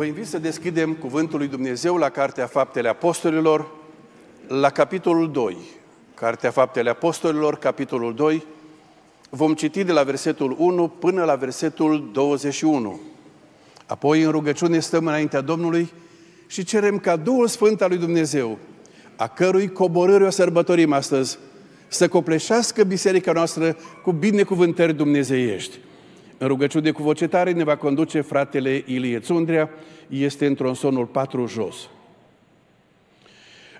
Vă invit să deschidem Cuvântul lui Dumnezeu la Cartea Faptele Apostolilor, la capitolul 2. Cartea Faptele Apostolilor, capitolul 2. Vom citi de la versetul 1 până la versetul 21. Apoi, în rugăciune, stăm înaintea Domnului și cerem ca Duhul Sfânt al lui Dumnezeu, a cărui coborâre o sărbătorim astăzi, să copleșească biserica noastră cu binecuvântări dumnezeiești. În rugăciune cu voce tare ne va conduce fratele Ilie Țundrea, este în tronsonul 4 jos.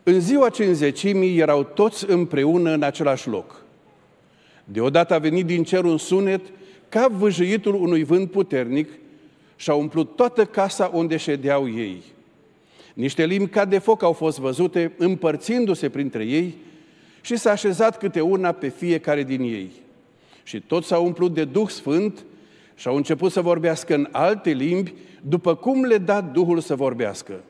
În ziua cinzecimii erau toți împreună în același loc. Deodată a venit din cer un sunet ca vâjâitul unui vânt puternic și a umplut toată casa unde ședeau ei. Niște limbi ca de foc au fost văzute, împărțindu-se printre ei și s-a așezat câte una pe fiecare din ei. Și toți s-au umplut de Duh Sfânt și au început să vorbească în alte limbi, după cum le da Duhul să vorbească.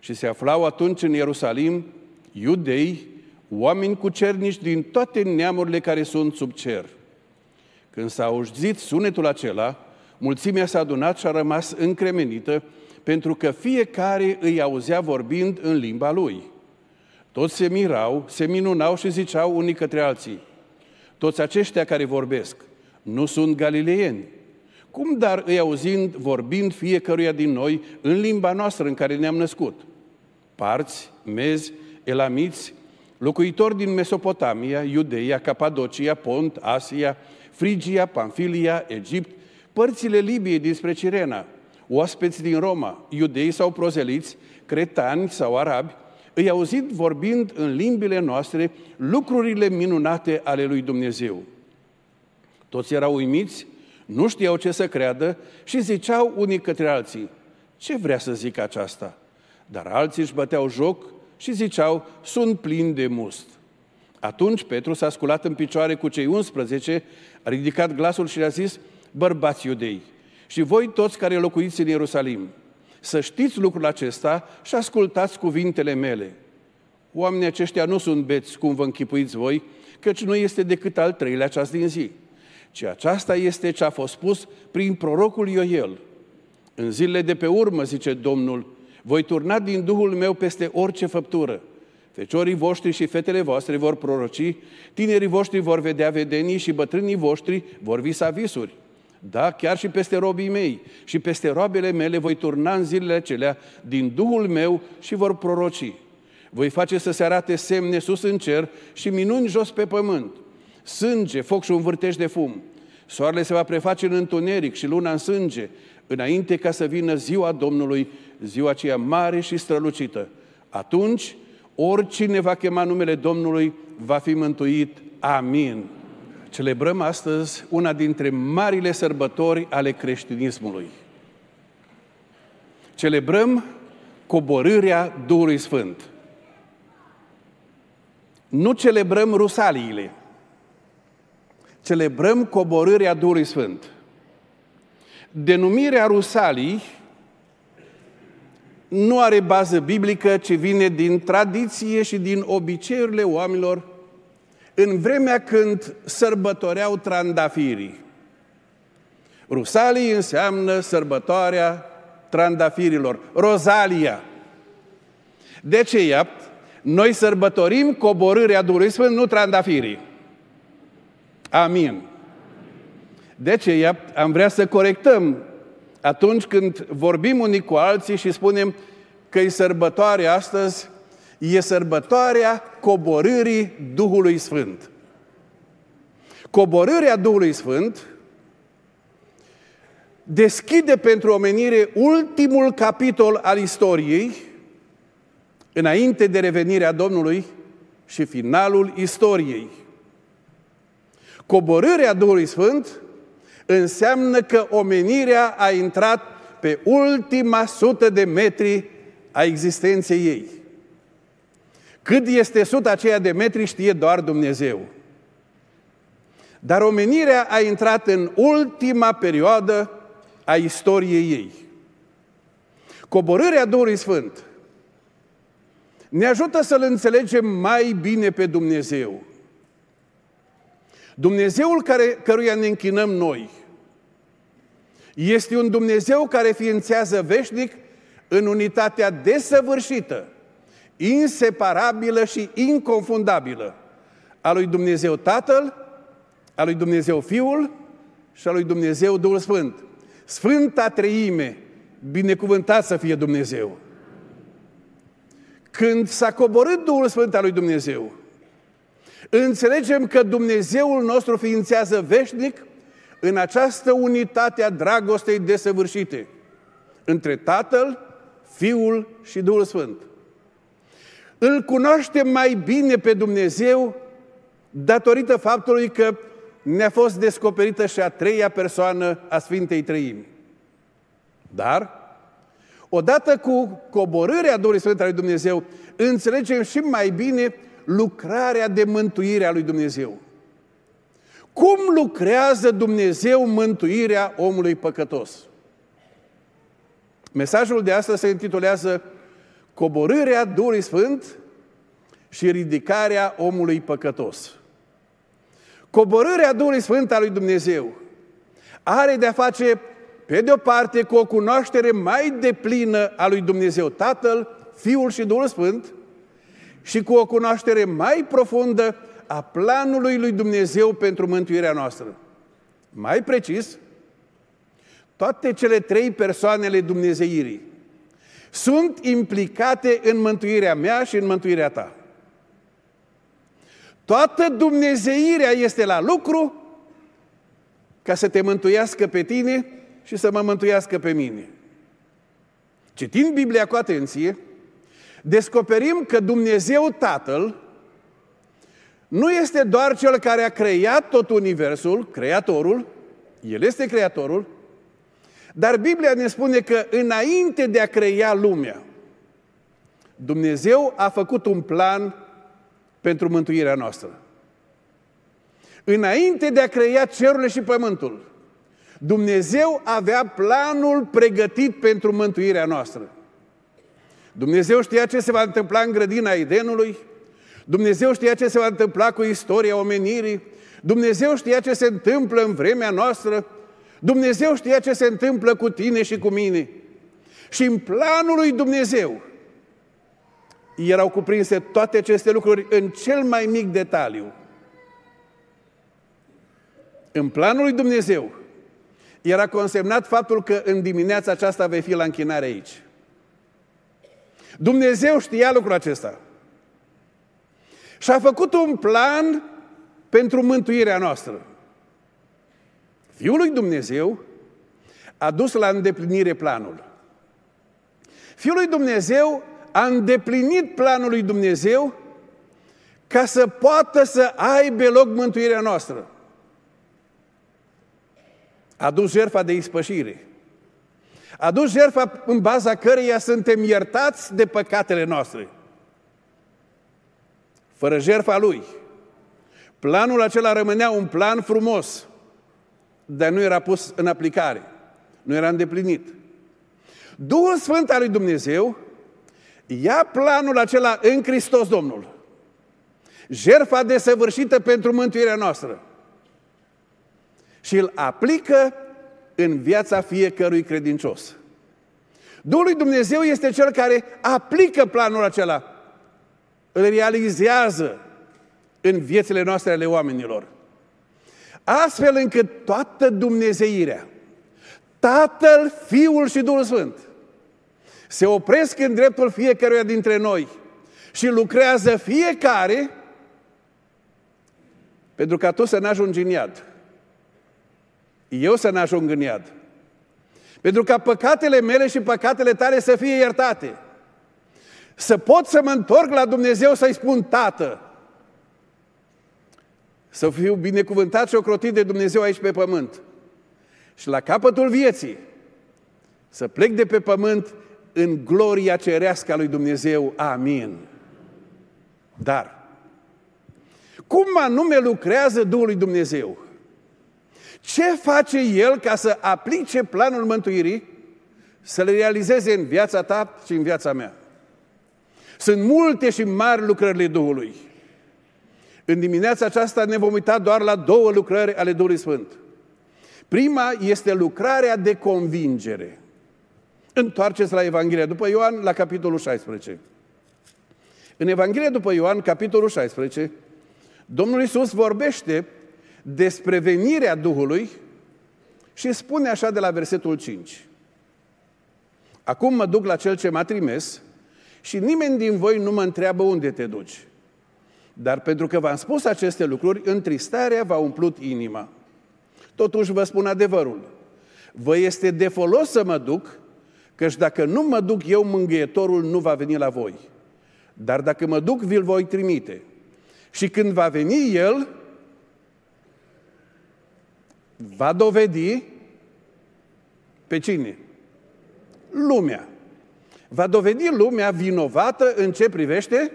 Și se aflau atunci în Ierusalim iudei, oameni cu cernici din toate neamurile care sunt sub cer. Când s-a auzit sunetul acela, mulțimea s-a adunat și a rămas încremenită, pentru că fiecare îi auzea vorbind în limba lui. Toți se mirau, se minunau și ziceau unii către alții, toți aceștia care vorbesc nu sunt galileieni. Cum dar îi auzind vorbind fiecăruia din noi în limba noastră în care ne-am născut? Parți, mezi, elamiți, locuitori din Mesopotamia, Iudeia, Capadocia, Pont, Asia, Frigia, Pamfilia, Egipt, părțile Libiei dinspre Cirena, oaspeți din Roma, iudei sau prozeliți, cretani sau arabi, îi auzit vorbind în limbile noastre lucrurile minunate ale lui Dumnezeu. Toți erau uimiți, nu știau ce să creadă și ziceau unii către alții, ce vrea să zic aceasta? Dar alții își băteau joc și ziceau, sunt plini de must. Atunci Petru s-a sculat în picioare cu cei 11, a ridicat glasul și le-a zis, bărbați iudei, și voi toți care locuiți în Ierusalim, să știți lucrul acesta și ascultați cuvintele mele. Oamenii aceștia nu sunt beți, cum vă închipuiți voi, căci nu este decât al treilea ceas din zi, ci aceasta este ce a fost spus prin prorocul Ioel. În zilele de pe urmă, zice Domnul, voi turna din Duhul meu peste orice făptură. Feciorii voștri și fetele voastre vor proroci, tinerii voștri vor vedea vedenii și bătrânii voștri vor visa visuri. Da, chiar și peste robii mei și peste roabele mele voi turna în zilele acelea din Duhul meu și vor proroci. Voi face să se arate semne sus în cer și minuni jos pe pământ. Sânge, foc și un vârtej de fum. Soarele se va preface în întuneric și luna în sânge, înainte ca să vină ziua Domnului, ziua aceea mare și strălucită. Atunci, oricine va chema numele Domnului va fi mântuit. Amin. Celebrăm astăzi una dintre marile sărbători ale creștinismului. Celebrăm coborârea Duhului Sfânt. Nu celebrăm rusaliile. Celebrăm coborârea Duhului Sfânt. Denumirea rusalii nu are bază biblică, ci vine din tradiție și din obiceiurile oamenilor în vremea când sărbătoreau trandafirii. Rusalii înseamnă sărbătoarea trandafirilor, Rozalia. De ce, noi sărbătorim coborârea Duhului Sfânt, nu trandafirii. Amin. De ce am vrea să corectăm atunci când vorbim unii cu alții și spunem că e sărbătoare astăzi, e sărbătoarea coborârii Duhului Sfânt. Coborârea Duhului Sfânt deschide pentru omenire ultimul capitol al istoriei, înainte de revenirea Domnului și finalul istoriei. Coborârea Duhului Sfânt înseamnă că omenirea a intrat pe ultima sută de metri a existenței ei. Cât este suta aceea de metri știe doar Dumnezeu. Dar omenirea a intrat în ultima perioadă a istoriei ei. Coborârea Duhului Sfânt ne ajută să-L înțelegem mai bine pe Dumnezeu. Dumnezeul care, căruia ne închinăm noi este un Dumnezeu care ființează veșnic în unitatea desăvârșită, inseparabilă și inconfundabilă a lui Dumnezeu Tatăl, a lui Dumnezeu Fiul și a lui Dumnezeu Duhul Sfânt. Sfânta Treime, binecuvântat să fie Dumnezeu. Când s-a coborât Duhul Sfânt al lui Dumnezeu, înțelegem că Dumnezeul nostru ființează veșnic în această unitate a dragostei desăvârșite între Tatăl, Fiul și Duhul Sfânt. Îl cunoaștem mai bine pe Dumnezeu datorită faptului că ne-a fost descoperită și a treia persoană a Sfintei Trăimi. Dar, odată cu coborârea Duhului Sfânt al lui Dumnezeu, înțelegem și mai bine lucrarea de mântuire a lui Dumnezeu. Cum lucrează Dumnezeu mântuirea omului păcătos? Mesajul de astăzi se intitulează Coborârea Duhului Sfânt și ridicarea omului păcătos. Coborârea Duhului Sfânt al lui Dumnezeu are de-a face, pe de o parte, cu o cunoaștere mai deplină a lui Dumnezeu Tatăl, Fiul și Duhul Sfânt și cu o cunoaștere mai profundă a planului lui Dumnezeu pentru mântuirea noastră. Mai precis, toate cele trei persoanele Dumnezeirii sunt implicate în mântuirea mea și în mântuirea ta. Toată Dumnezeirea este la lucru ca să te mântuiască pe tine și să mă mântuiască pe mine. Citind Biblia cu atenție, descoperim că Dumnezeu Tatăl nu este doar Cel care a creat tot Universul, Creatorul, El este Creatorul, dar Biblia ne spune că înainte de a crea lumea, Dumnezeu a făcut un plan pentru mântuirea noastră. Înainte de a crea cerurile și pământul, Dumnezeu avea planul pregătit pentru mântuirea noastră. Dumnezeu știa ce se va întâmpla în grădina Edenului, Dumnezeu știa ce se va întâmpla cu istoria omenirii, Dumnezeu știa ce se întâmplă în vremea noastră, Dumnezeu știa ce se întâmplă cu tine și cu mine. Și în planul lui Dumnezeu erau cuprinse toate aceste lucruri în cel mai mic detaliu. În planul lui Dumnezeu era consemnat faptul că în dimineața aceasta vei fi la închinare aici. Dumnezeu știa lucrul acesta. Și a făcut un plan pentru mântuirea noastră. Fiul lui Dumnezeu a dus la îndeplinire planul. Fiul lui Dumnezeu a îndeplinit planul lui Dumnezeu ca să poată să aibă loc mântuirea noastră. A dus jertfa de ispășire. A dus jertfa în baza căreia suntem iertați de păcatele noastre. Fără jertfa lui, planul acela rămânea un plan frumos, dar nu era pus în aplicare, nu era îndeplinit. Duhul Sfânt al lui Dumnezeu ia planul acela în Hristos Domnul. Jerfa desăvârșită pentru mântuirea noastră. Și îl aplică în viața fiecărui credincios. Duhul lui Dumnezeu este cel care aplică planul acela, îl realizează în viețile noastre ale oamenilor. Astfel încât toată Dumnezeirea, Tatăl, Fiul și Duhul Sfânt, se opresc în dreptul fiecăruia dintre noi și lucrează fiecare pentru ca tu să n-ajungi în iad. Eu să n-ajung în iad. Pentru ca păcatele mele și păcatele tale să fie iertate. Să pot să mă întorc la Dumnezeu să-i spun, Tată, să fiu binecuvântat și ocrotit de Dumnezeu aici pe pământ. Și la capătul vieții, să plec de pe pământ în gloria cerească a lui Dumnezeu. Amin. Dar, cum anume lucrează Duhul lui Dumnezeu? Ce face El ca să aplice planul mântuirii, să le realizeze în viața ta și în viața mea? Sunt multe și mari lucrările Duhului. În dimineața aceasta ne vom uita doar la două lucrări ale Duhului Sfânt. Prima este lucrarea de convingere. Întoarceți la Evanghelia după Ioan, la capitolul 16. În Evanghelia după Ioan, capitolul 16, Domnul Isus vorbește despre venirea Duhului și spune așa de la versetul 5. Acum mă duc la cel ce m-a trimis și nimeni din voi nu mă întreabă unde te duci. Dar pentru că v-am spus aceste lucruri, întristarea v-a umplut inima. Totuși vă spun adevărul. Vă este de folos să mă duc, căci dacă nu mă duc eu, mângâietorul nu va veni la voi. Dar dacă mă duc, vi-l voi trimite. Și când va veni el, va dovedi pe cine? Lumea. Va dovedi lumea vinovată în ce privește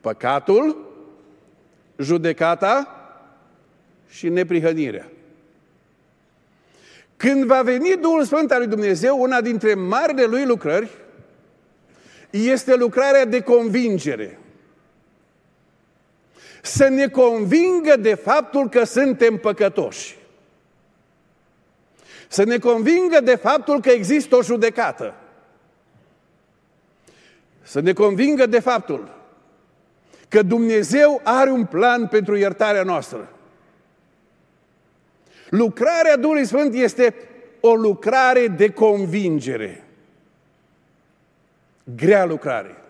păcatul, judecata și neprihănirea. Când va veni Duhul Sfânt al lui Dumnezeu, una dintre marile lui lucrări este lucrarea de convingere. Să ne convingă de faptul că suntem păcătoși. Să ne convingă de faptul că există o judecată. Să ne convingă de faptul că Dumnezeu are un plan pentru iertarea noastră. Lucrarea Duhului Sfânt este o lucrare de convingere. Grea lucrare.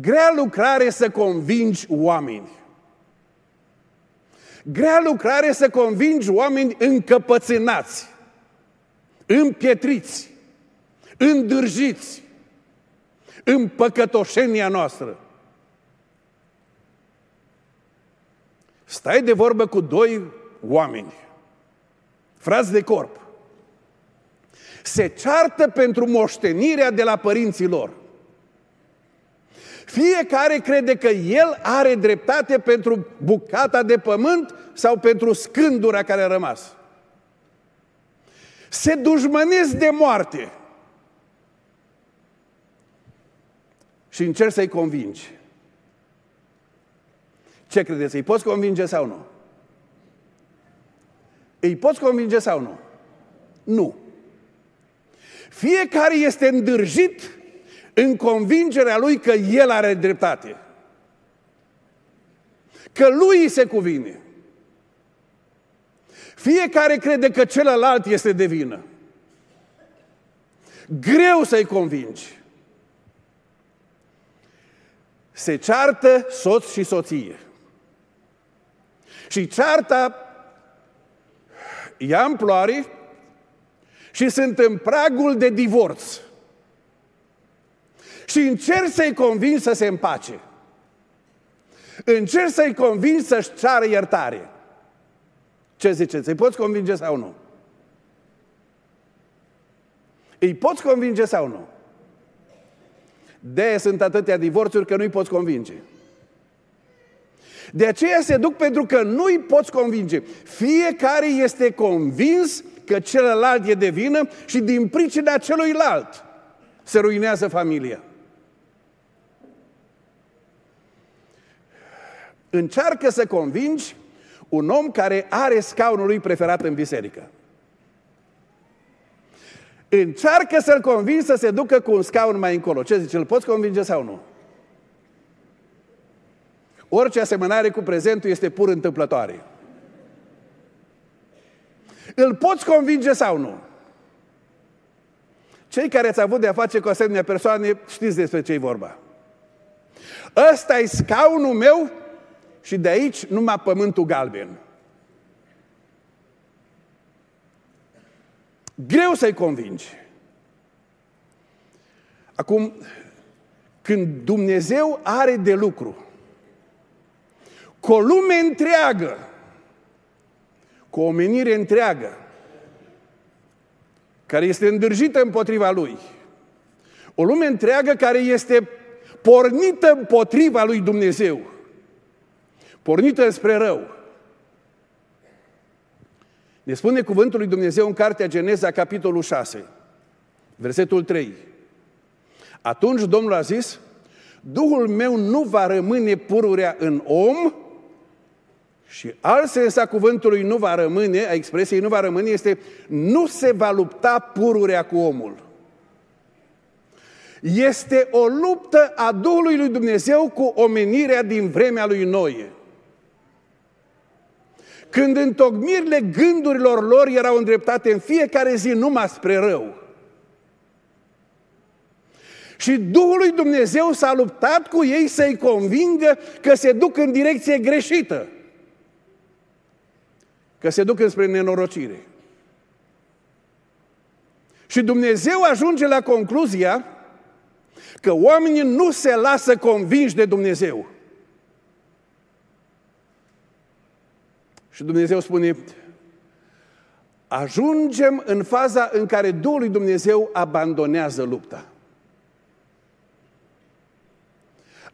Grea lucrare să convingi oameni. Grea lucrare să convingi oameni încăpățânați, împietriți, îndârjiți în păcătoșenia noastră. Stai de vorbă cu doi oameni, frați de corp. Se ceartă pentru moștenirea de la părinții lor. Fiecare crede că el are dreptate pentru bucata de pământ sau pentru scândura care a rămas. Se dușmănesc de moarte. Și încerci să-i convingi. Ce credeți? Îi poți convinge sau nu? Îi poți convinge sau nu? Nu. Fiecare este îndârjit în convingerea lui că el are dreptate. Că lui se cuvine. Fiecare crede că celălalt este de vină. Greu să-i convingi. Se ceartă soț și soție. Și cearta ia amploare și sunt în pragul de divorț. Și încerc să-i convin să se împace. Încerc să-i convin să-și ceară iertare. Ce ziceți? Îi poți convinge sau nu? Îi poți convinge sau nu? de sunt atâtea divorțuri că nu-i poți convinge. De aceea se duc pentru că nu-i poți convinge. Fiecare este convins că celălalt e de vină și din pricina celuilalt se ruinează familia. Încearcă să convingi un om care are scaunul lui preferat în biserică. Încearcă să-l convingi să se ducă cu un scaun mai încolo. Ce zice, îl poți convinge sau nu? Orice asemănare cu prezentul este pur întâmplătoare. Îl poți convinge sau nu? Cei care ați avut de a face cu asemenea persoane, știți despre ce e vorba. Ăsta e scaunul meu și de aici numai pământul galben. Greu să-i convingi. Acum, când Dumnezeu are de lucru cu o lume întreagă, cu o omenire întreagă, care este îndârjită împotriva Lui, o lume întreagă care este pornită împotriva lui Dumnezeu, pornită spre rău. Ne spune cuvântul lui Dumnezeu în Cartea Geneza, capitolul 6, versetul 3. Atunci Domnul a zis, Duhul meu nu va rămâne pururea în om Și alt sens a cuvântului nu va rămâne, a expresiei nu va rămâne, este nu se va lupta pururea cu omul. Este o luptă a Duhului lui Dumnezeu cu omenirea din vremea lui Noie. Când întocmirile gândurilor lor erau îndreptate în fiecare zi numai spre rău. Și Duhul lui Dumnezeu s-a luptat cu ei să-i convingă că se duc în direcție greșită. Că se duc înspre nenorocire. Și Dumnezeu ajunge la concluzia că oamenii nu se lasă convinși de Dumnezeu. Și Dumnezeu spune, ajungem în faza în care Duhul lui Dumnezeu abandonează lupta.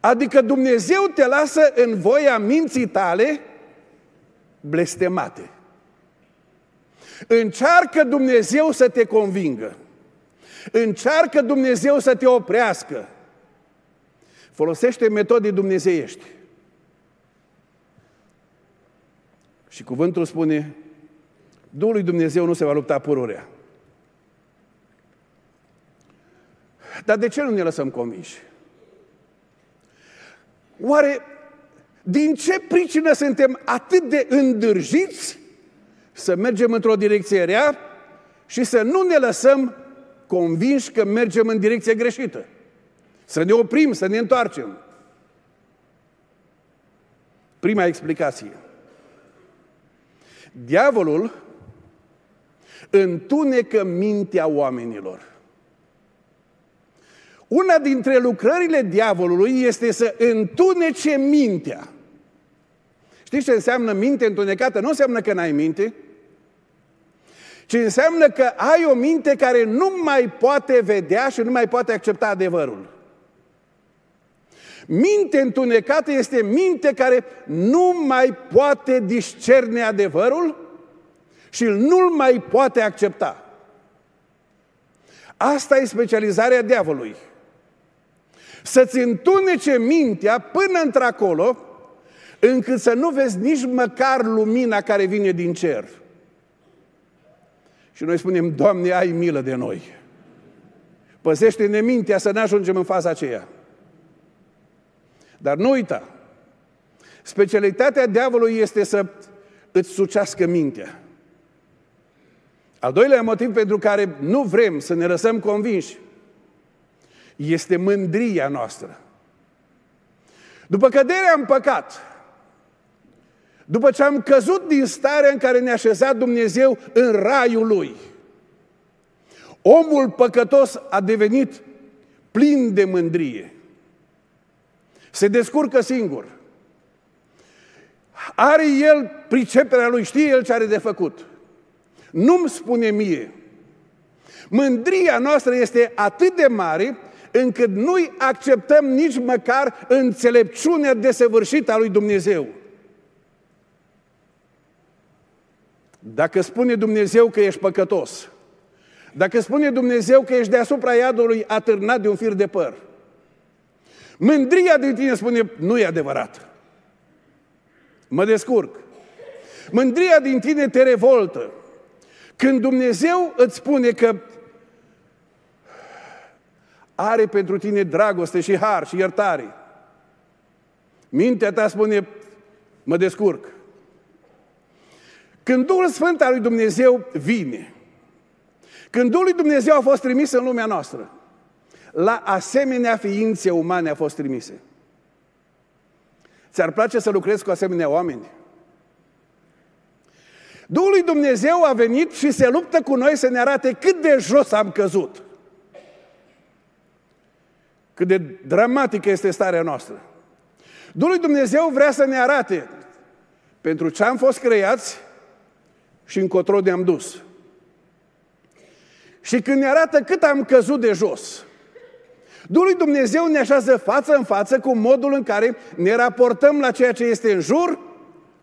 Adică Dumnezeu te lasă în voia minții tale blestemate. Încearcă Dumnezeu să te convingă. Încearcă Dumnezeu să te oprească. Folosește metode dumnezeiești. Și cuvântul spune, Duhul lui Dumnezeu nu se va lupta pururea. Dar de ce nu ne lăsăm convinși? Oare din ce pricină suntem atât de îndârjiți să mergem într-o direcție rea și să nu ne lăsăm convinși că mergem în direcție greșită? Să ne oprim, să ne întoarcem. Prima explicație. Diavolul întunecă mintea oamenilor. Una dintre lucrările diavolului este să întunece mintea. Știți ce înseamnă minte întunecată? Nu înseamnă că n-ai minte, ci înseamnă că ai o minte care nu mai poate vedea și nu mai poate accepta adevărul. Minte întunecată este minte care nu mai poate discerne adevărul și nu-l mai poate accepta. Asta e specializarea diavolului. Să-ți întunece mintea până într-acolo, încât să nu vezi nici măcar lumina care vine din cer. Și noi spunem, Doamne, ai milă de noi. Păzește-ne mintea să ne ajungem în faza aceea. Dar nu uita, specialitatea diavolului este să îți sucească mintea. Al doilea motiv pentru care nu vrem să ne lăsăm convinși este mândria noastră. După căderea în păcat, după ce am căzut din starea în care ne-a așezat Dumnezeu în raiul Lui, omul păcătos a devenit plin de mândrie. Se descurcă singur. Are el priceperea lui, știe el ce are de făcut. Nu-mi spune mie. Mândria noastră este atât de mare încât nu-i acceptăm nici măcar înțelepciunea desăvârșită a lui Dumnezeu. Dacă spune Dumnezeu că ești păcătos, dacă spune Dumnezeu că ești deasupra iadului atârnat de un fir de păr, mândria din tine spune, nu e adevărat. Mă descurc. Mândria din tine te revoltă. Când Dumnezeu îți spune că are pentru tine dragoste și har și iertare. Mintea ta spune, mă descurc. Când Duhul Sfânt al lui Dumnezeu vine, când Duhul lui Dumnezeu a fost trimis în lumea noastră, la asemenea ființe umane a fost trimise. Ți-ar place să lucrezi cu asemenea oameni? Duhul lui Dumnezeu a venit și se luptă cu noi să ne arate cât de jos am căzut cât de dramatică este starea noastră. Duhul lui Dumnezeu vrea să ne arate pentru ce am fost creați și încotro ne-am dus. Și când ne arată cât am căzut de jos, Duhul lui Dumnezeu ne așează față în față cu modul în care ne raportăm la ceea ce este în jur,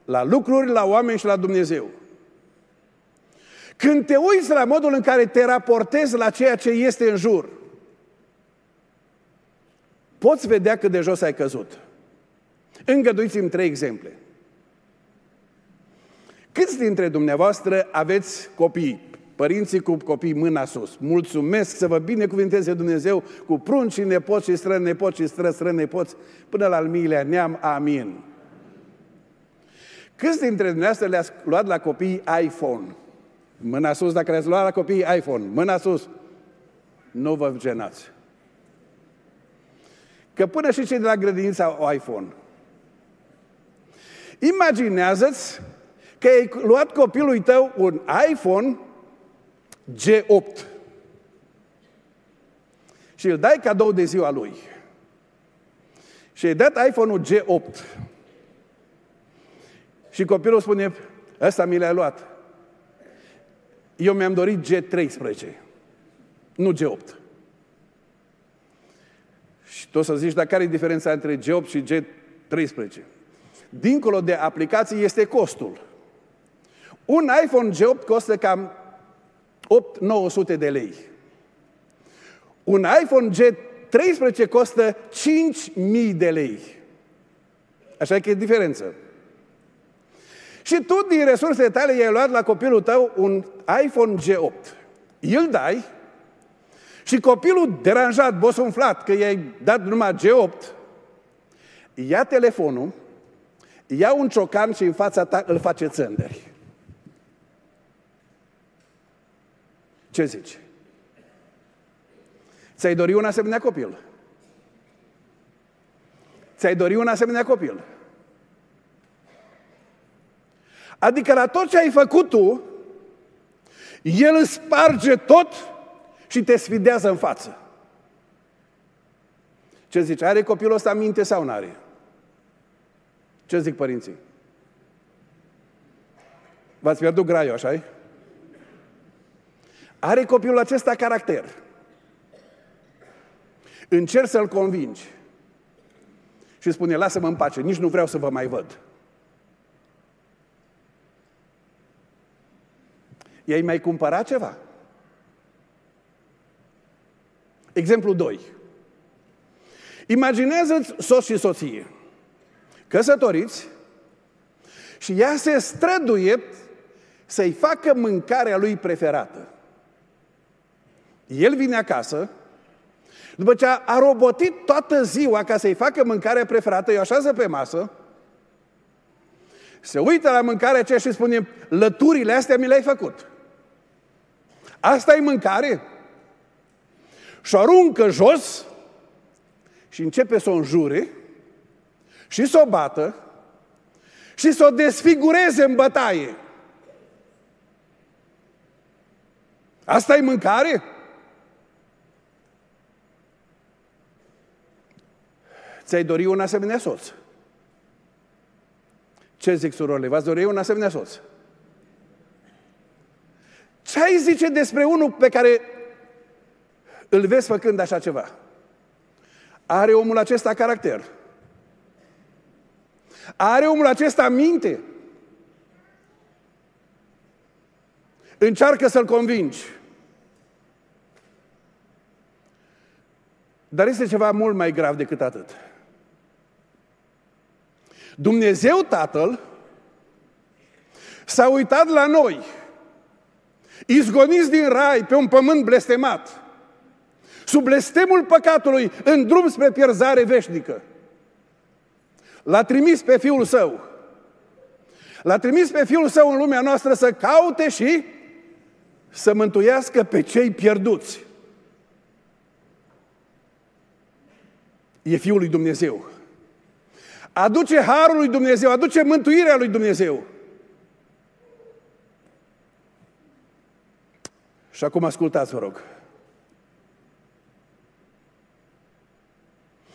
la lucruri, la oameni și la Dumnezeu. Când te uiți la modul în care te raportezi la ceea ce este în jur, poți vedea cât de jos ai căzut. Îngăduiți-mi trei exemple. Câți dintre dumneavoastră aveți copii? Părinții cu copii mâna sus. Mulțumesc să vă binecuvinteze Dumnezeu cu prunci și nepoți și stră nepoți și stră stră nepoți până la al miilea neam. Amin. Câți dintre dumneavoastră le-ați luat la copii iPhone? Mâna sus dacă le-ați luat la copii iPhone. Mâna sus. Nu vă genați. Că până și cei de la grădiniță au iPhone. Imaginează-ți că ai luat copilului tău un iPhone G8 și îl dai cadou de ziua lui. Și ai dat iPhone-ul G8. Și copilul spune, ăsta mi l-ai luat. Eu mi-am dorit G13, nu G8. Și tu o să zici, dar care e diferența între G8 și G13? Dincolo de aplicații este costul. Un iPhone G8 costă cam 8-900 de lei. Un iPhone G13 costă 5.000 de lei. Așa că e diferență. Și tu din resursele tale i-ai luat la copilul tău un iPhone G8. Îl dai și copilul deranjat, bosunflat, că i-ai dat numai G8, ia telefonul, ia un ciocan și în fața ta îl face țândări. Ce zici? Ți-ai dori un asemenea copil? Ți-ai dori un asemenea copil? Adică la tot ce ai făcut tu, el îți sparge tot și te sfidează în față. Ce zici? Are copilul ăsta minte sau nu are? Ce zic părinții? V-ați pierdut graiul, așa -i? Are copilul acesta caracter. Încerc să-l convingi. Și spune, lasă-mă în pace, nici nu vreau să vă mai văd. I-ai mai cumpărat ceva? Exemplu 2. Imaginează-ți soț și soție, căsătoriți, și ea se străduie să-i facă mâncarea lui preferată. El vine acasă, după ce a robotit toată ziua ca să-i facă mâncarea preferată, îi așează pe masă, se uită la mâncarea aceea și spune, lăturile astea mi le-ai făcut. Asta e mâncare? Și o aruncă jos și începe să o înjure și să o bată și să o desfigureze în bătaie. Asta e mâncare? Ți-ai dori un asemenea soț? Ce zic surorile? V-ați dori un asemenea soț? Ce ai zice despre unul pe care îl vezi făcând așa ceva? Are omul acesta caracter? Are omul acesta minte? Încearcă să-l convingi. Dar este ceva mult mai grav decât atât. Dumnezeu Tatăl s-a uitat la noi izgoniți din rai pe un pământ blestemat, sub blestemul păcatului, în drum spre pierzare veșnică. L-a trimis pe Fiul Său. L-a trimis pe Fiul Său în lumea noastră să caute și să mântuiască pe cei pierduți. E Fiul lui Dumnezeu. Aduce harul lui Dumnezeu, aduce mântuirea lui Dumnezeu. Și acum ascultați, vă rog.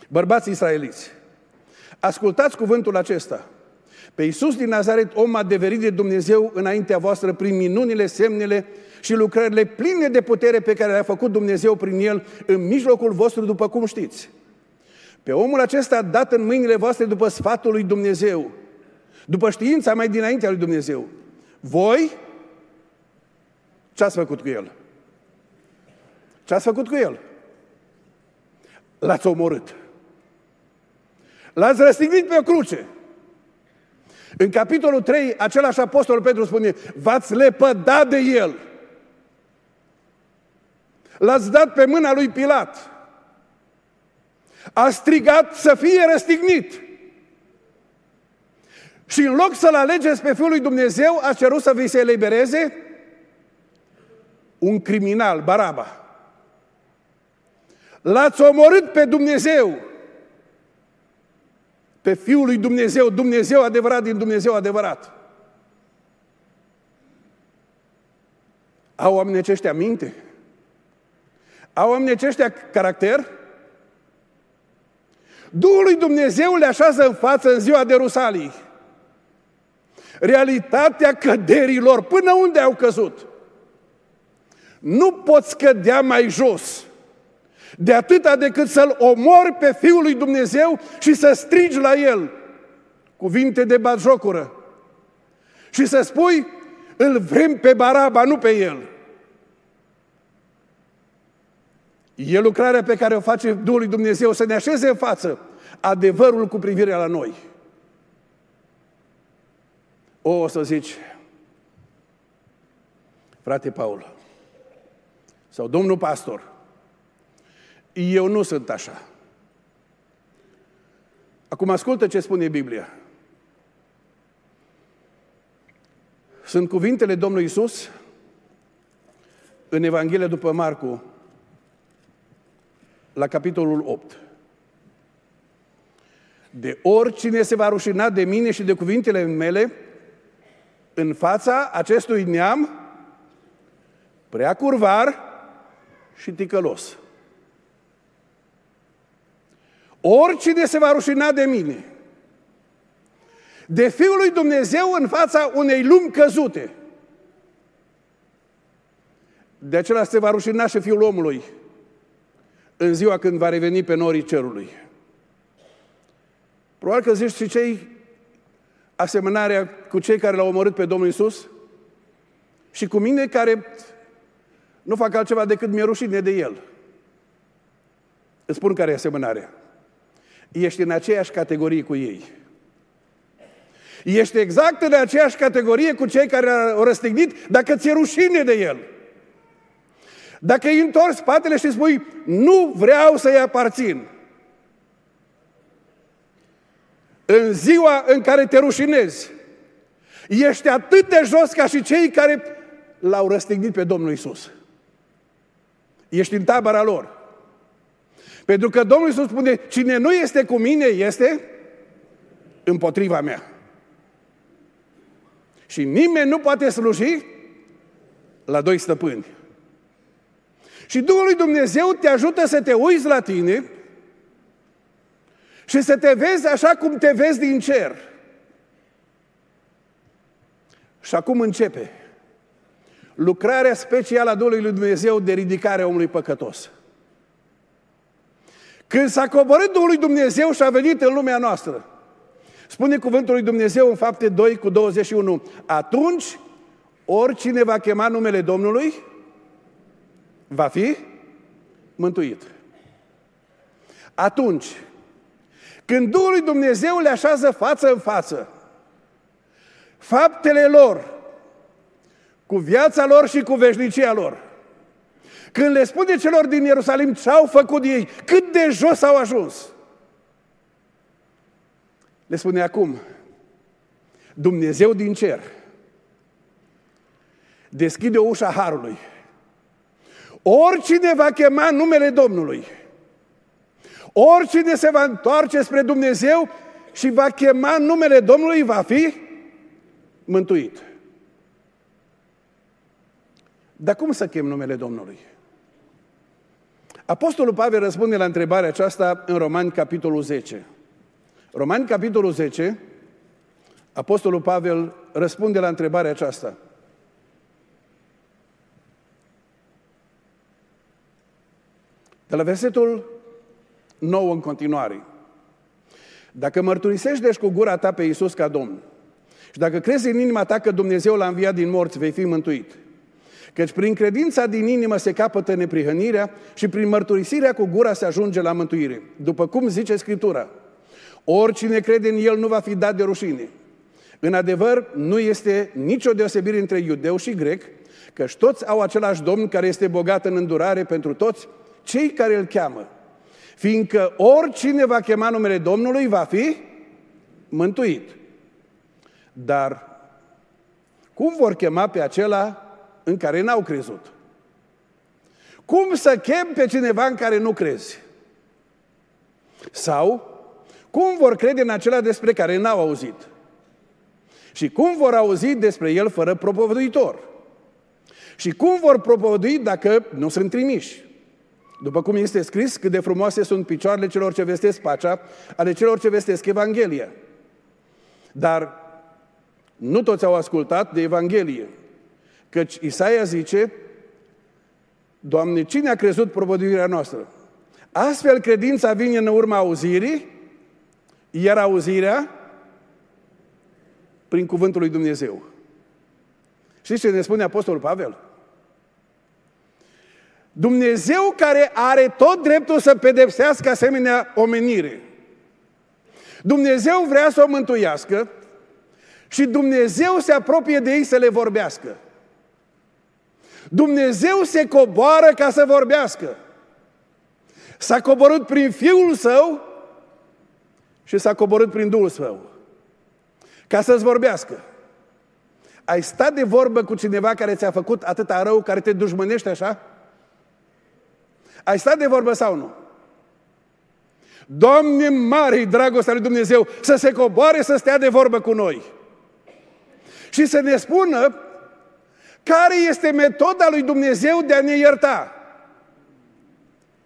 Bărbați israeliți, ascultați cuvântul acesta. Pe Iisus din Nazaret, om adeverit de Dumnezeu înaintea voastră prin minunile, semnele și lucrările pline de putere pe care le-a făcut Dumnezeu prin el în mijlocul vostru, după cum știți. Pe omul acesta dat în mâinile voastre după sfatul lui Dumnezeu, după știința mai dinaintea lui Dumnezeu. Voi ce ați făcut cu el? Ce ați făcut cu el? L-ați omorât. L-ați răstignit pe o cruce. În capitolul 3, același apostol Petru spune, v-ați lepădat de el. L-ați dat pe mâna lui Pilat. A strigat să fie răstignit. Și în loc să-L alegeți pe Fiul lui Dumnezeu, a cerut să vi se elibereze un criminal, Baraba. L-ați omorât pe Dumnezeu, pe Fiul lui Dumnezeu, Dumnezeu adevărat din Dumnezeu adevărat. Au oamenii aceștia minte? Au oamenii aceștia caracter? Duhul lui Dumnezeu le așează în față în ziua de Rusalii. Realitatea căderilor, până unde au căzut. Nu poți cădea mai jos de atâta decât să-L omori pe Fiul lui Dumnezeu și să strigi la El cuvinte de batjocură. Și să spui, îl vrem pe Baraba, nu pe El. E lucrarea pe care o face Duhul lui Dumnezeu să ne așeze în față adevărul cu privire la noi. O, o să zici, frate Paul, sau domnul pastor, eu nu sunt așa. Acum ascultă ce spune Biblia. Sunt cuvintele Domnului Isus în Evanghelia după Marcu, la capitolul 8. De oricine se va rușina de mine și de cuvintele mele, în fața acestui neam prea curvar și ticălos. Oricine se va rușina de mine, de Fiul lui Dumnezeu în fața unei lumi căzute, de acela se va rușina și Fiul omului în ziua când va reveni pe norii cerului. Probabil că zici și cei asemănarea cu cei care l-au omorât pe Domnul Isus și cu mine care nu fac altceva decât mi-e rușine de El. Îți spun care e asemănarea ești în aceeași categorie cu ei. Ești exact în aceeași categorie cu cei care au răstignit dacă ți-e rușine de el. Dacă îi întorci spatele și spui, nu vreau să-i aparțin. În ziua în care te rușinezi, ești atât de jos ca și cei care l-au răstignit pe Domnul Isus. Ești în tabăra lor. Pentru că Domnul Iisus spune, cine nu este cu mine este împotriva mea. Și nimeni nu poate sluji la doi stăpâni. Și Duhul lui Dumnezeu te ajută să te uiți la tine și să te vezi așa cum te vezi din cer. Și acum începe lucrarea specială a Duhului lui Dumnezeu de ridicare a omului păcătos. Când s-a coborât Duhul lui Dumnezeu și a venit în lumea noastră, spune cuvântul lui Dumnezeu în fapte 2 cu 21, atunci oricine va chema numele Domnului va fi mântuit. Atunci, când Duhul lui Dumnezeu le așează față în față, faptele lor, cu viața lor și cu veșnicia lor, când le spune celor din Ierusalim ce au făcut ei, cât de jos au ajuns, le spune acum, Dumnezeu din cer deschide ușa Harului. Oricine va chema numele Domnului, oricine se va întoarce spre Dumnezeu și va chema numele Domnului, va fi mântuit. Dar cum să chem numele Domnului? Apostolul Pavel răspunde la întrebarea aceasta în Romani, capitolul 10. Romani, capitolul 10, Apostolul Pavel răspunde la întrebarea aceasta. De la versetul 9 în continuare. Dacă mărturisești deci cu gura ta pe Iisus ca Domn și dacă crezi în inima ta că Dumnezeu l-a înviat din morți, vei fi mântuit. Căci prin credința din inimă se capătă neprihănirea și prin mărturisirea cu gura se ajunge la mântuire. După cum zice Scriptura, oricine crede în El nu va fi dat de rușine. În adevăr, nu este nicio deosebire între iudeu și grec, că toți au același Domn care este bogat în îndurare pentru toți cei care îl cheamă. Fiindcă oricine va chema numele Domnului va fi mântuit. Dar cum vor chema pe acela în care n-au crezut? Cum să chem pe cineva în care nu crezi? Sau cum vor crede în acela despre care n-au auzit? Și cum vor auzi despre el fără propovăduitor? Și cum vor propovădui dacă nu sunt trimiși? După cum este scris, cât de frumoase sunt picioarele celor ce vestesc pacea, ale celor ce vestesc Evanghelia. Dar nu toți au ascultat de Evanghelie. Căci Isaia zice, Doamne, cine a crezut propovăduirea noastră? Astfel, credința vine în urma auzirii, iar auzirea prin cuvântul lui Dumnezeu. Știți ce ne spune Apostolul Pavel? Dumnezeu care are tot dreptul să pedepsească asemenea omenire. Dumnezeu vrea să o mântuiască și Dumnezeu se apropie de ei să le vorbească. Dumnezeu se coboară ca să vorbească. S-a coborât prin Fiul Său și s-a coborât prin Duhul Său. Ca să-ți vorbească. Ai stat de vorbă cu cineva care ți-a făcut atâta rău, care te dușmănește așa? Ai stat de vorbă sau nu? Doamne mare dragostea lui Dumnezeu să se coboare să stea de vorbă cu noi. Și să ne spună care este metoda lui Dumnezeu de a ne ierta.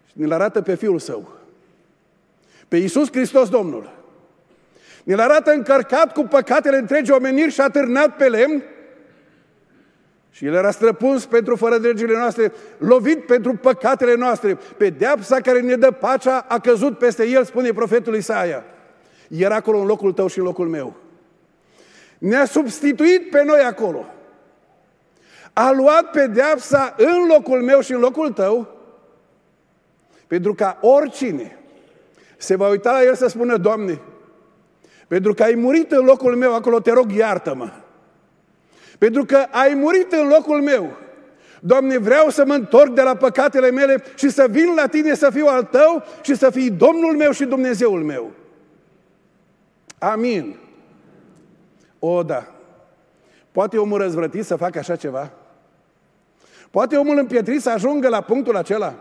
Și ne-l arată pe Fiul Său. Pe Iisus Hristos Domnul. Ne-l arată încărcat cu păcatele întregi omeniri și atârnat pe lemn și El era străpuns pentru fără legile noastre, lovit pentru păcatele noastre. Pedeapsa care ne dă pacea a căzut peste El, spune profetul Isaia. Era acolo în locul tău și în locul meu. Ne-a substituit pe noi acolo. A luat pedeapsa în locul meu și în locul tău, pentru ca oricine se va uita la El să spună, Doamne, pentru că ai murit în locul meu acolo, te rog, iartă-mă. Pentru că ai murit în locul meu. Doamne, vreau să mă întorc de la păcatele mele și să vin la Tine să fiu al Tău și să fii Domnul meu și Dumnezeul meu. Amin. O, da. Poate omul răzvrătit să facă așa ceva? Poate omul împietrit să ajungă la punctul acela?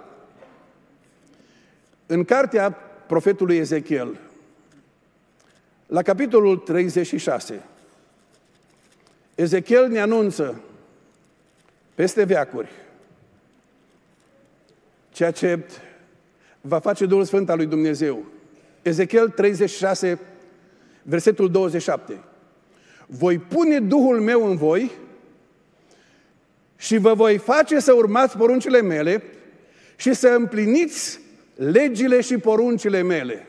În cartea profetului Ezechiel, la capitolul 36, Ezechiel ne anunță peste veacuri ceea ce va face Duhul Sfânt al lui Dumnezeu. Ezechiel 36, versetul 27. Voi pune Duhul meu în voi și vă voi face să urmați poruncile mele și să împliniți legile și poruncile mele.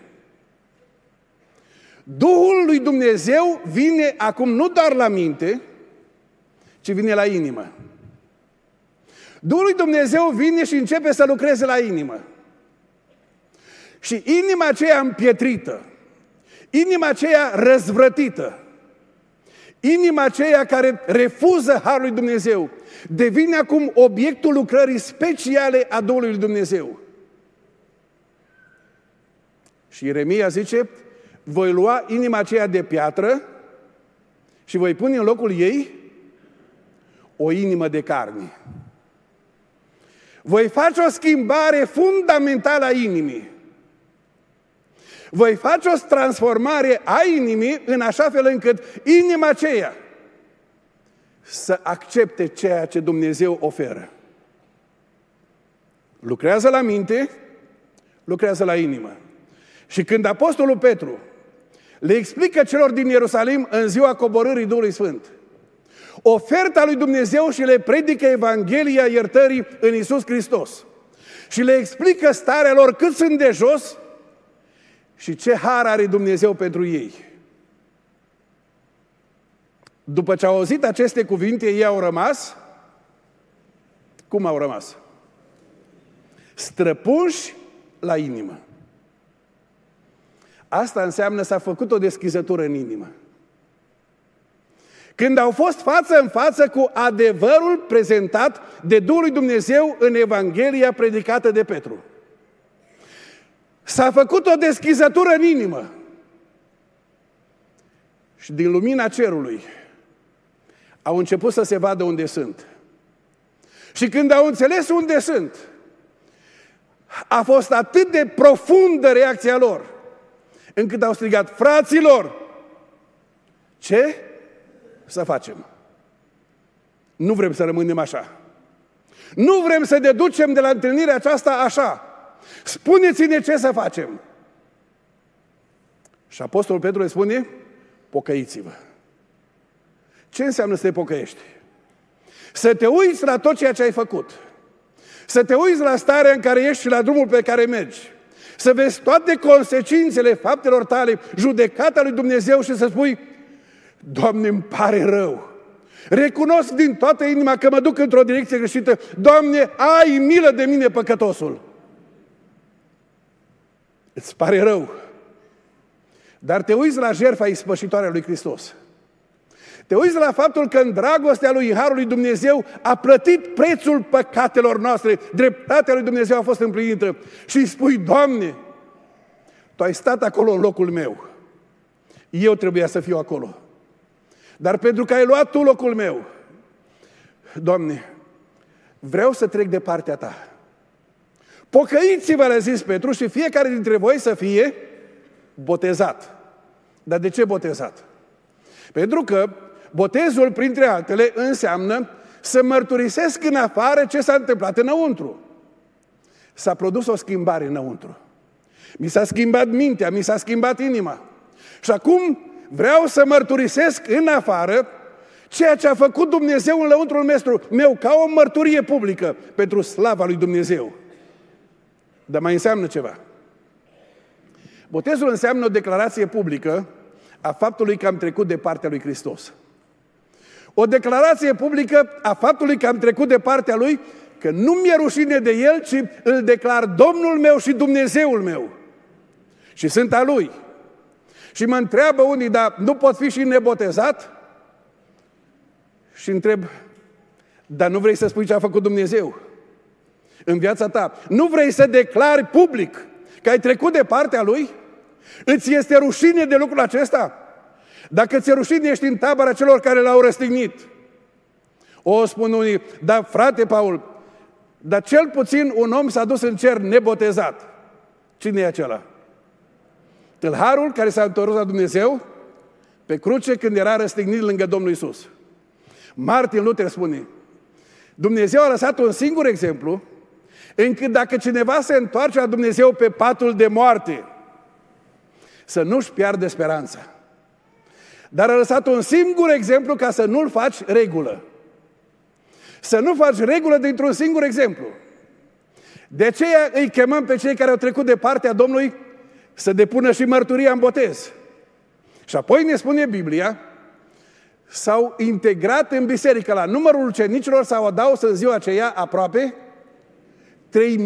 Duhul lui Dumnezeu vine acum nu doar la minte, ci vine la inimă. Duhul lui Dumnezeu vine și începe să lucreze la inimă. Și inima aceea împietrită, inima aceea răzvrătită, inima aceea care refuză Harul lui Dumnezeu, devine acum obiectul lucrării speciale a Duhului lui Dumnezeu. Și Ieremia zice, voi lua inima aceea de piatră și voi pune în locul ei o inimă de carne. Voi face o schimbare fundamentală a inimii. Voi face o transformare a inimii în așa fel încât inima aceea să accepte ceea ce Dumnezeu oferă. Lucrează la minte, lucrează la inimă. Și când Apostolul Petru le explică celor din Ierusalim în ziua coborârii Duhului Sfânt, oferta lui Dumnezeu și le predică Evanghelia iertării în Isus Hristos. Și le explică starea lor cât sunt de jos și ce har are Dumnezeu pentru ei. După ce au auzit aceste cuvinte, ei au rămas. Cum au rămas? Străpunși la inimă. Asta înseamnă s-a făcut o deschizătură în inimă. Când au fost față în față cu adevărul prezentat de Duhul lui Dumnezeu în Evanghelia predicată de Petru. S-a făcut o deschizătură în inimă. Și din lumina cerului au început să se vadă unde sunt. Și când au înțeles unde sunt, a fost atât de profundă reacția lor, încât au strigat, fraților, ce să facem? Nu vrem să rămânem așa. Nu vrem să deducem de la întâlnirea aceasta așa. Spuneți-ne ce să facem. Și Apostolul Petru le spune, pocăiți-vă. Ce înseamnă să te pocăiești? Să te uiți la tot ceea ce ai făcut. Să te uiți la starea în care ești și la drumul pe care mergi. Să vezi toate consecințele faptelor tale, judecata lui Dumnezeu și să spui, Doamne, îmi pare rău. Recunosc din toată inima că mă duc într-o direcție greșită. Doamne, ai milă de mine, păcătosul. Îți pare rău. Dar te uiți la jertfa ispășitoare a lui Hristos. Te uiți la faptul că în dragostea lui Harul lui Dumnezeu a plătit prețul păcatelor noastre, dreptatea lui Dumnezeu a fost împlinită și îi spui, Doamne, Tu ai stat acolo în locul meu. Eu trebuia să fiu acolo. Dar pentru că ai luat Tu locul meu, Doamne, vreau să trec de partea Ta. Pocăiți-vă, le-a zis Petru, și fiecare dintre voi să fie botezat. Dar de ce botezat? Pentru că botezul, printre altele, înseamnă să mărturisesc în afară ce s-a întâmplat înăuntru. S-a produs o schimbare înăuntru. Mi s-a schimbat mintea, mi s-a schimbat inima. Și acum vreau să mărturisesc în afară ceea ce a făcut Dumnezeu în lăuntrul mestru meu, ca o mărturie publică pentru slava lui Dumnezeu. Dar mai înseamnă ceva. Botezul înseamnă o declarație publică a faptului că am trecut de partea lui Hristos. O declarație publică a faptului că am trecut de partea lui, că nu mi-e rușine de el, ci îl declar Domnul meu și Dumnezeul meu. Și sunt a lui. Și mă întreabă unii, dar nu pot fi și nebotezat? Și întreb, dar nu vrei să spui ce a făcut Dumnezeu în viața ta? Nu vrei să declari public că ai trecut de partea Lui? Îți este rușine de lucrul acesta? Dacă ți-e rușine, ești în tabăra celor care l-au răstignit. O, spun unii, dar frate Paul, dar cel puțin un om s-a dus în cer nebotezat. Cine e acela? Tâlharul care s-a întors la Dumnezeu pe cruce când era răstignit lângă Domnul Isus. Martin Luther spune, Dumnezeu a lăsat un singur exemplu încât dacă cineva se întoarce la Dumnezeu pe patul de moarte, să nu-și piardă speranța. Dar a lăsat un singur exemplu ca să nu-l faci regulă. Să nu faci regulă dintr-un singur exemplu. De aceea îi chemăm pe cei care au trecut de partea Domnului să depună și mărturia în botez. Și apoi ne spune Biblia, s-au integrat în biserică. La numărul ucenicilor s-au adaus în ziua aceea aproape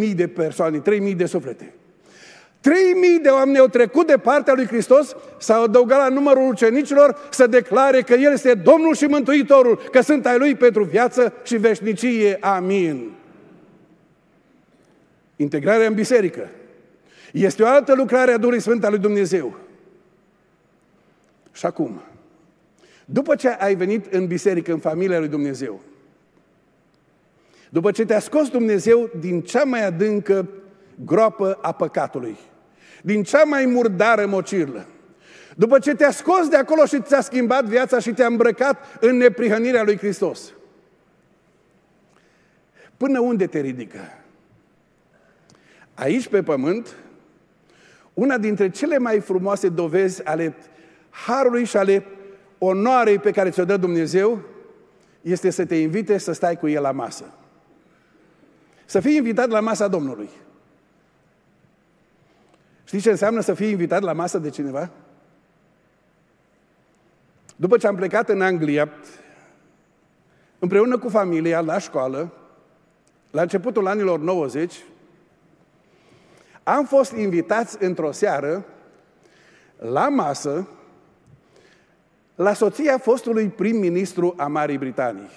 3.000 de persoane, 3.000 de suflete. 3.000 de oameni au trecut de partea lui Hristos, s-au adăugat la numărul ucenicilor să declare că El este Domnul și Mântuitorul, că sunt ai Lui pentru viață și veșnicie. Amin. Integrarea în biserică este o altă lucrare a Duhului Sfânt al lui Dumnezeu. Și acum, după ce ai venit în biserică, în familia lui Dumnezeu, după ce te-a scos Dumnezeu din cea mai adâncă groapă a păcatului, din cea mai murdară mocirlă, după ce te-a scos de acolo și ți-a schimbat viața și te-a îmbrăcat în neprihănirea lui Hristos, până unde te ridică? Aici pe pământ, una dintre cele mai frumoase dovezi ale harului și ale onoarei pe care ți-o dă Dumnezeu este să te invite să stai cu El la masă. Să fii invitat la masa Domnului. Știi ce înseamnă să fii invitat la masă de cineva? După ce am plecat în Anglia, împreună cu familia, la școală, la începutul anilor 90, am fost invitați într-o seară la masă la soția fostului prim-ministru a Marii Britanii.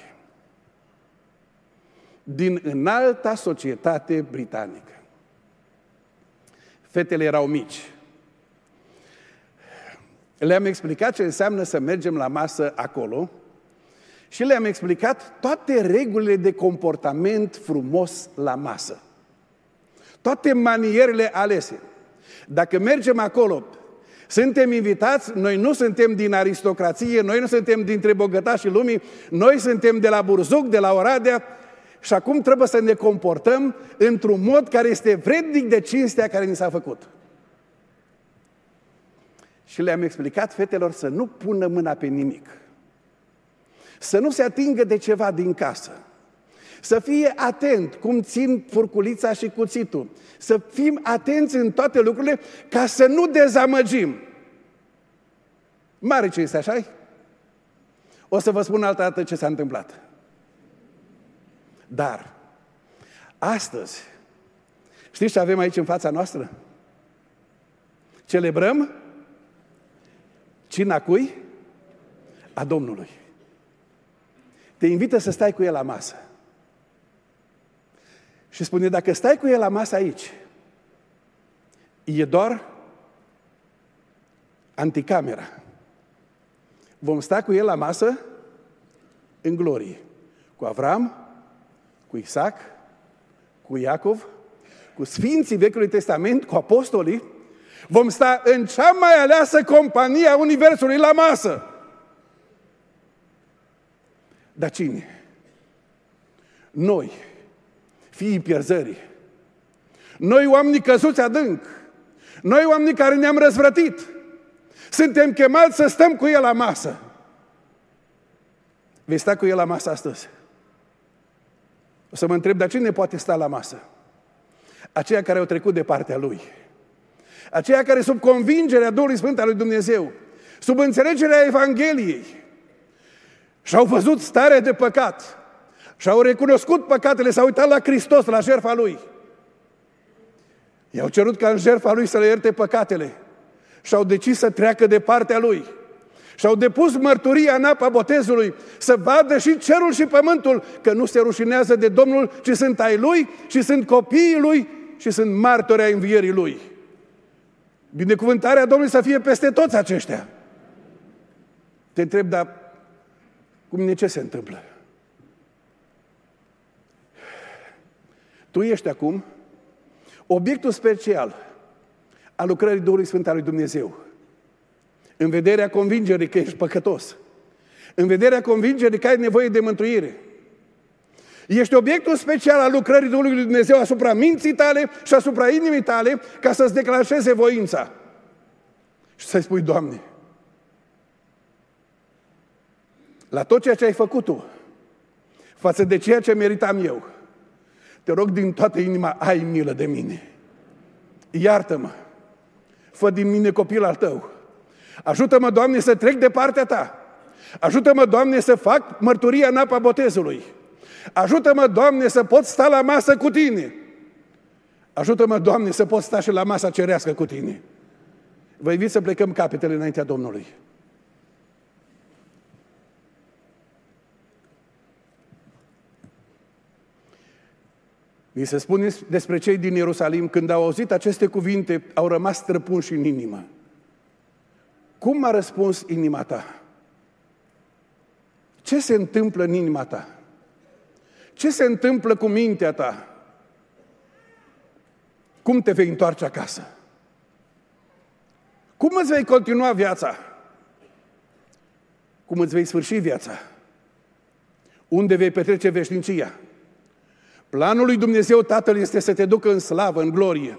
Din înalta societate britanică. Fetele erau mici. Le-am explicat ce înseamnă să mergem la masă acolo și le-am explicat toate regulile de comportament frumos la masă. Toate manierele alese. Dacă mergem acolo, suntem invitați, noi nu suntem din aristocrație, noi nu suntem dintre bogătașii lumii, noi suntem de la Burzuc, de la Oradea și acum trebuie să ne comportăm într-un mod care este vrednic de cinstea care ni s-a făcut. Și le-am explicat fetelor să nu pună mâna pe nimic. Să nu se atingă de ceva din casă. Să fie atent cum țin furculița și cuțitul. Să fim atenți în toate lucrurile ca să nu dezamăgim. Mare ce este, așa O să vă spun altă dată ce s-a întâmplat. Dar, astăzi, știți ce avem aici în fața noastră? Celebrăm cina cui? A Domnului. Te invită să stai cu el la masă. Și spune, dacă stai cu el la masă aici, e doar anticamera. Vom sta cu el la masă în glorie. Cu Avram, cu Isaac, cu Iacov, cu Sfinții Vechiului Testament, cu apostolii, vom sta în cea mai aleasă companie a Universului la masă. Dar cine? Noi, fiii pierzării. Noi, oamenii căzuți adânc. Noi, oamenii care ne-am răzvrătit. Suntem chemați să stăm cu El la masă. Vei sta cu El la masă astăzi. O să mă întreb, dar cine poate sta la masă? Aceia care au trecut de partea Lui. Aceia care sub convingerea Duhului Sfânt al lui Dumnezeu, sub înțelegerea Evangheliei, și-au văzut starea de păcat, și-au recunoscut păcatele, s-au uitat la Hristos, la jertfa Lui. I-au cerut ca în jertfa Lui să le ierte păcatele și-au decis să treacă de partea Lui. Și-au depus mărturia în apa botezului să vadă și cerul și pământul că nu se rușinează de Domnul, ci sunt ai Lui și sunt copiii Lui și sunt martori ai învierii Lui. Binecuvântarea Domnului să fie peste toți aceștia. Te întreb, dar cu mine ce se întâmplă? Tu ești acum obiectul special al lucrării Duhului Sfânt al lui Dumnezeu. În vederea convingerii că ești păcătos. În vederea convingerii că ai nevoie de mântuire. Ești obiectul special al lucrării Duhului lui Dumnezeu asupra minții tale și asupra inimii tale ca să-ți declanșeze voința. Și să-i spui, Doamne, la tot ceea ce ai făcut Tu, față de ceea ce meritam eu, te rog din toată inima, ai milă de mine. Iartă-mă. Fă din mine copil al Tău. Ajută-mă, Doamne, să trec de partea Ta. Ajută-mă, Doamne, să fac mărturia în apa botezului. Ajută-mă, Doamne, să pot sta la masă cu Tine. Ajută-mă, Doamne, să pot sta și la masa cerească cu Tine. Vă invit să plecăm capetele înaintea Domnului. Mi se spune despre cei din Ierusalim, când au auzit aceste cuvinte, au rămas străpunși în inimă. Cum a răspuns inima ta? Ce se întâmplă în inima ta? Ce se întâmplă cu mintea ta? Cum te vei întoarce acasă? Cum îți vei continua viața? Cum îți vei sfârși viața? Unde vei petrece veșnicia? Planul lui Dumnezeu Tatăl este să te ducă în slavă, în glorie.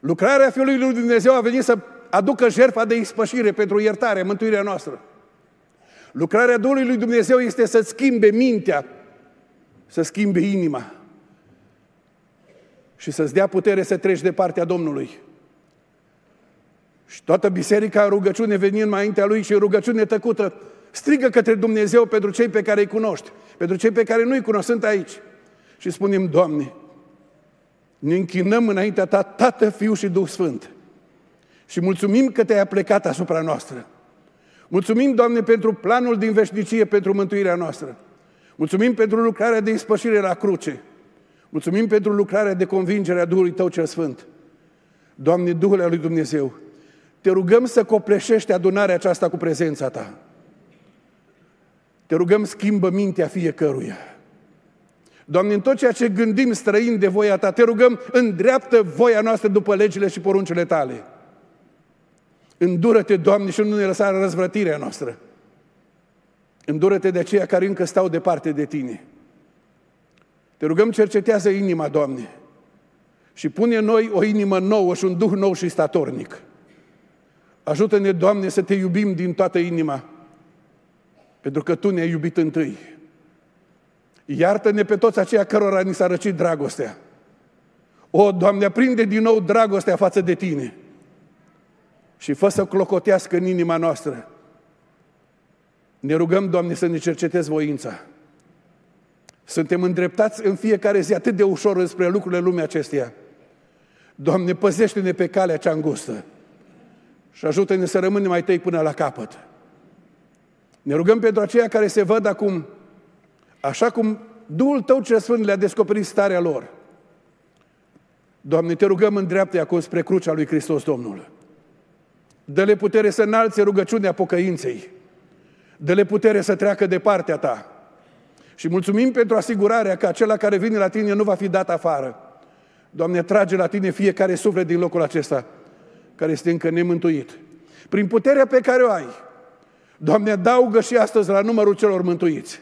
Lucrarea Fiului lui Dumnezeu a venit să aducă jertfa de ispășire pentru iertare, mântuirea noastră. Lucrarea Duhului lui Dumnezeu este să schimbe mintea, să schimbe inima și să-ți dea putere să treci de partea Domnului. Și toată biserica în rugăciune venind mai înaintea Lui și în rugăciune tăcută, strigă către Dumnezeu pentru cei pe care îi cunoști, pentru cei pe care nu-i cunosc, sunt aici și spunem, Doamne, ne închinăm înaintea Ta, Tată, Fiu și Duh Sfânt. Și mulțumim că Te-ai plecat asupra noastră. Mulțumim, Doamne, pentru planul din veșnicie pentru mântuirea noastră. Mulțumim pentru lucrarea de ispășire la cruce. Mulțumim pentru lucrarea de convingere a Duhului Tău cel Sfânt. Doamne, Duhul lui Dumnezeu, te rugăm să copleșești adunarea aceasta cu prezența Ta. Te rugăm, schimbă mintea fiecăruia. Doamne, în tot ceea ce gândim străin de voia Ta, te rugăm, îndreaptă voia noastră după legile și poruncile Tale. Îndură-te, Doamne, și nu ne lăsa răzvrătirea noastră. Îndură-te de aceia care încă stau departe de Tine. Te rugăm, cercetează inima, Doamne, și pune în noi o inimă nouă și un duh nou și statornic. Ajută-ne, Doamne, să Te iubim din toată inima, pentru că Tu ne-ai iubit întâi. Iartă-ne pe toți aceia cărora ni s-a răcit dragostea. O, Doamne, aprinde din nou dragostea față de Tine și fă să clocotească în inima noastră. Ne rugăm, Doamne, să ne cercetezi voința. Suntem îndreptați în fiecare zi atât de ușor spre lucrurile lumii acesteia. Doamne, păzește-ne pe calea cea îngustă și ajută-ne să rămânem mai tăi până la capăt. Ne rugăm pentru aceia care se văd acum, așa cum Duhul Tău cel Sfânt le-a descoperit starea lor. Doamne, te rugăm în dreapta acum spre crucea lui Hristos Domnul. Dă-le putere să înalțe rugăciunea pocăinței. Dă-le putere să treacă de partea ta. Și mulțumim pentru asigurarea că acela care vine la tine nu va fi dat afară. Doamne, trage la tine fiecare suflet din locul acesta care este încă nemântuit. Prin puterea pe care o ai, Doamne, adaugă și astăzi la numărul celor mântuiți.